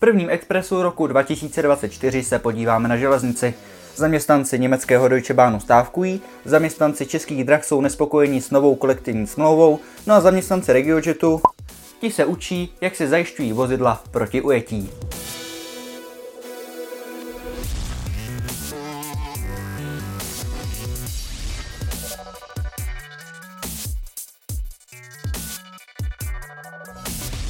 Prvním expresu roku 2024 se podíváme na železnici. Zaměstnanci německého Deutsche Bahnu stávkují, zaměstnanci českých drah jsou nespokojení s novou kolektivní smlouvou, no a zaměstnanci RegioJetu, ti se učí, jak si zajišťují vozidla proti ujetí.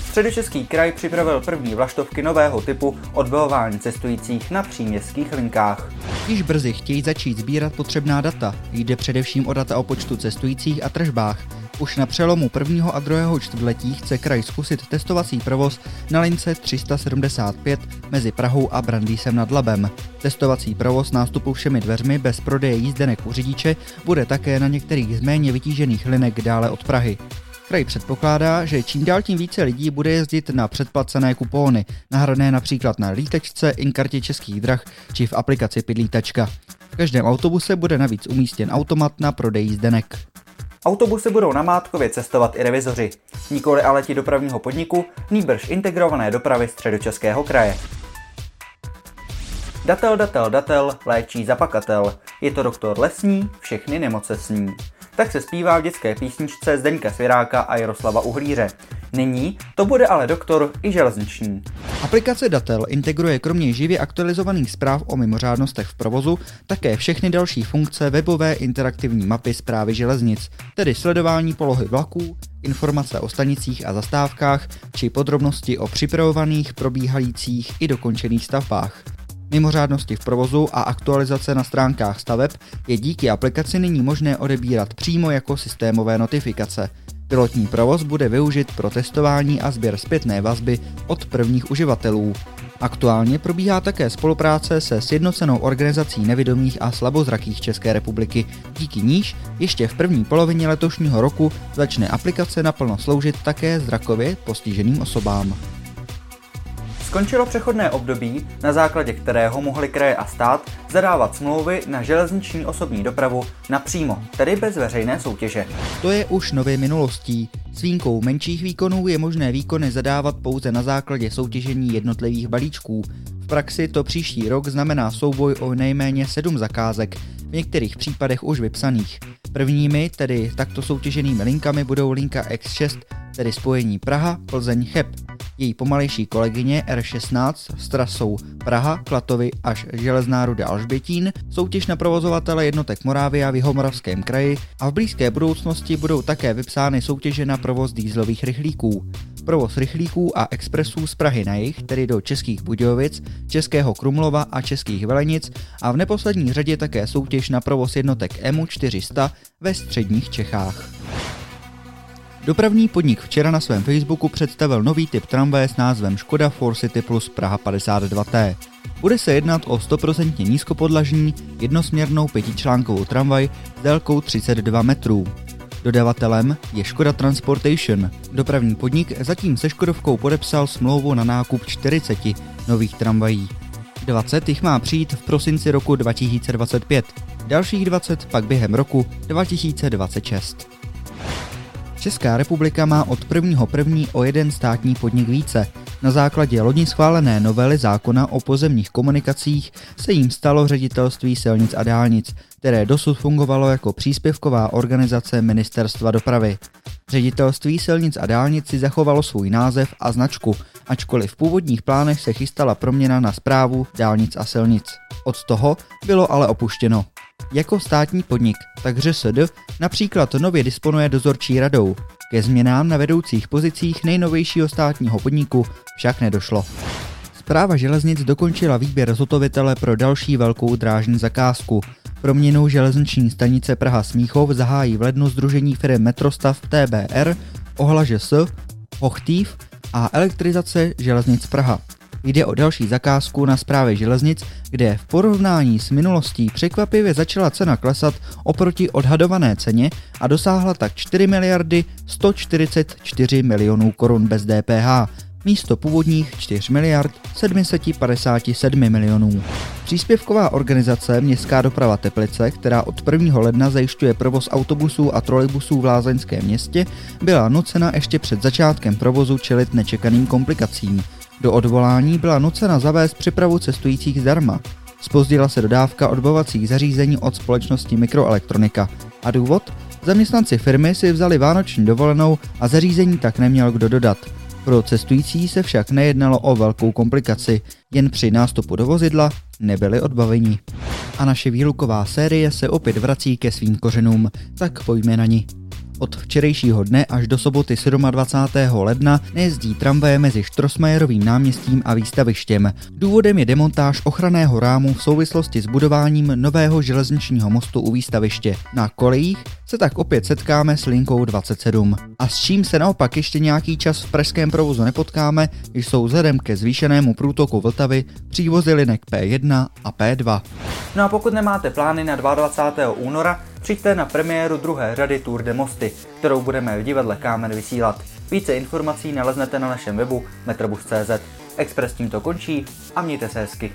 Středočeský kraj připravil první vlaštovky nového typu odbavování cestujících na příměstských linkách. Již brzy chtějí začít sbírat potřebná data. Jde především o data o počtu cestujících a tržbách. Už na přelomu prvního a druhého čtvrtletí chce kraj zkusit testovací provoz na lince 375 mezi Prahou a Brandýsem nad Labem. Testovací provoz nástupu všemi dveřmi bez prodeje jízdenek u řidiče bude také na některých z méně vytížených linek dále od Prahy. Kraj předpokládá, že čím dál tím více lidí bude jezdit na předplacené kupóny, nahrané například na lítečce, inkartě českých drah či v aplikaci Pidlítačka. V každém autobuse bude navíc umístěn automat na prodej jízdenek. Autobusy budou na Mátkově cestovat i revizoři, nikoli ale ti dopravního podniku, nýbrž integrované dopravy středočeského kraje. Datel, datel, datel, léčí zapakatel. Je to doktor Lesní, všechny nemoce sní tak se zpívá v dětské písničce Zdeňka Svěráka a Jaroslava Uhlíře. Nyní to bude ale doktor i železniční. Aplikace Datel integruje kromě živě aktualizovaných zpráv o mimořádnostech v provozu také všechny další funkce webové interaktivní mapy zprávy železnic, tedy sledování polohy vlaků, informace o stanicích a zastávkách či podrobnosti o připravovaných, probíhajících i dokončených stavbách. Mimořádnosti v provozu a aktualizace na stránkách staveb je díky aplikaci nyní možné odebírat přímo jako systémové notifikace. Pilotní provoz bude využit pro testování a sběr zpětné vazby od prvních uživatelů. Aktuálně probíhá také spolupráce se Sjednocenou organizací nevidomých a slabozrakých České republiky, díky níž ještě v první polovině letošního roku začne aplikace naplno sloužit také zrakově postiženým osobám. Skončilo přechodné období, na základě kterého mohly kraje a stát zadávat smlouvy na železniční osobní dopravu napřímo, tedy bez veřejné soutěže. To je už nové minulostí. S výjimkou menších výkonů je možné výkony zadávat pouze na základě soutěžení jednotlivých balíčků. V praxi to příští rok znamená souboj o nejméně sedm zakázek, v některých případech už vypsaných. Prvními, tedy takto soutěženými linkami, budou linka X6, tedy spojení Praha, Plzeň, Cheb. Její pomalejší kolegyně R16 s trasou Praha, Klatovy až Železná ruda Alžbětín, soutěž na provozovatele jednotek Morávia v Jihomoravském kraji a v blízké budoucnosti budou také vypsány soutěže na provoz dýzlových rychlíků. Provoz rychlíků a expresů z Prahy na jich, tedy do Českých Budějovic, Českého Krumlova a Českých Velenic a v neposlední řadě také soutěž na provoz jednotek EMU 400 ve středních Čechách. Dopravní podnik včera na svém Facebooku představil nový typ tramvaje s názvem Škoda City Plus Praha 52T. Bude se jednat o 100% nízkopodlažní, jednosměrnou pětičlánkovou tramvaj s délkou 32 metrů. Dodavatelem je Škoda Transportation. Dopravní podnik zatím se Škodovkou podepsal smlouvu na nákup 40 nových tramvají. 20 jich má přijít v prosinci roku 2025, dalších 20 pak během roku 2026. Česká republika má od 1.1. o jeden státní podnik více. Na základě loni schválené novely zákona o pozemních komunikacích se jim stalo ředitelství silnic a dálnic, které dosud fungovalo jako příspěvková organizace Ministerstva dopravy. Ředitelství silnic a dálnic si zachovalo svůj název a značku, ačkoliv v původních plánech se chystala proměna na zprávu dálnic a silnic. Od toho bylo ale opuštěno. Jako státní podnik, tak ŘSD například nově disponuje dozorčí radou. Ke změnám na vedoucích pozicích nejnovějšího státního podniku však nedošlo. Zpráva železnic dokončila výběr zhotovitele pro další velkou drážní zakázku. Proměnou železniční stanice Praha Smíchov zahájí v lednu Združení firm Metrostav TBR, Ohlaže S, Hochtív a elektrizace železnic Praha. Jde o další zakázku na správě železnic, kde v porovnání s minulostí překvapivě začala cena klesat oproti odhadované ceně a dosáhla tak 4 miliardy 144 milionů korun bez DPH, místo původních 4 miliard 757 milionů. Příspěvková organizace Městská doprava Teplice, která od 1. ledna zajišťuje provoz autobusů a trolejbusů v Lázeňském městě, byla nucena ještě před začátkem provozu čelit nečekaným komplikacím. Do odvolání byla nucena zavést přepravu cestujících zdarma. Spozdila se dodávka odbavovacích zařízení od společnosti Mikroelektronika. A důvod? Zaměstnanci firmy si vzali vánoční dovolenou a zařízení tak neměl kdo dodat. Pro cestující se však nejednalo o velkou komplikaci, jen při nástupu do vozidla nebyli odbaveni. A naše výluková série se opět vrací ke svým kořenům, tak pojďme na ní. Od včerejšího dne až do soboty 27. ledna nejezdí tramvaje mezi Štrosmajerovým náměstím a výstavištěm. Důvodem je demontáž ochranného rámu v souvislosti s budováním nového železničního mostu u výstaviště. Na kolejích se tak opět setkáme s linkou 27. A s čím se naopak ještě nějaký čas v pražském provozu nepotkáme, jsou vzhledem ke zvýšenému průtoku Vltavy přívozy linek P1 a P2. No a pokud nemáte plány na 22. února, přijďte na premiéru druhé řady Tour de Mosty, kterou budeme v divadle Kámen vysílat. Více informací naleznete na našem webu metrobus.cz. Express tímto končí a mějte se hezky.